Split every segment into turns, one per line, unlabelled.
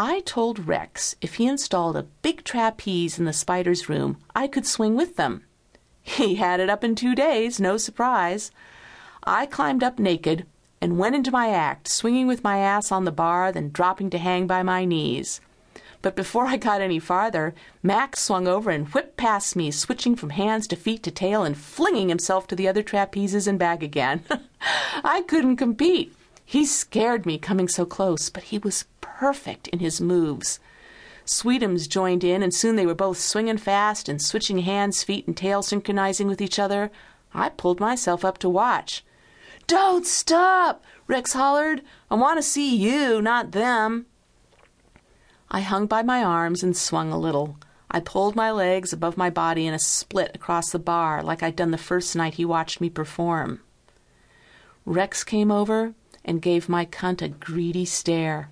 I told Rex if he installed a big trapeze in the spiders' room I could swing with them. He had it up in two days, no surprise. I climbed up naked and went into my act, swinging with my ass on the bar, then dropping to hang by my knees. But before I got any farther, Max swung over and whipped past me, switching from hands to feet to tail and flinging himself to the other trapezes and back again. I couldn't compete. He scared me coming so close, but he was perfect in his moves. Sweetums joined in, and soon they were both swinging fast and switching hands, feet, and tail synchronizing with each other. I pulled myself up to watch. Don't stop! Rex hollered. I want to see you, not them. I hung by my arms and swung a little. I pulled my legs above my body in a split across the bar like I'd done the first night he watched me perform. Rex came over and gave my cunt a greedy stare.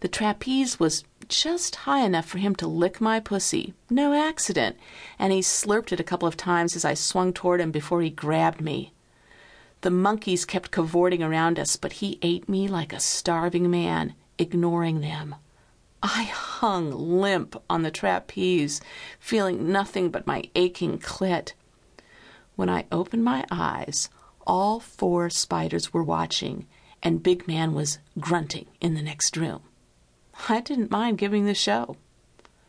The trapeze was just high enough for him to lick my pussy. No accident. And he slurped it a couple of times as I swung toward him before he grabbed me. The monkeys kept cavorting around us, but he ate me like a starving man, ignoring them. I hung limp on the trapeze, feeling nothing but my aching clit. When I opened my eyes, all four spiders were watching, and Big Man was grunting in the next room. I didn't mind giving the show.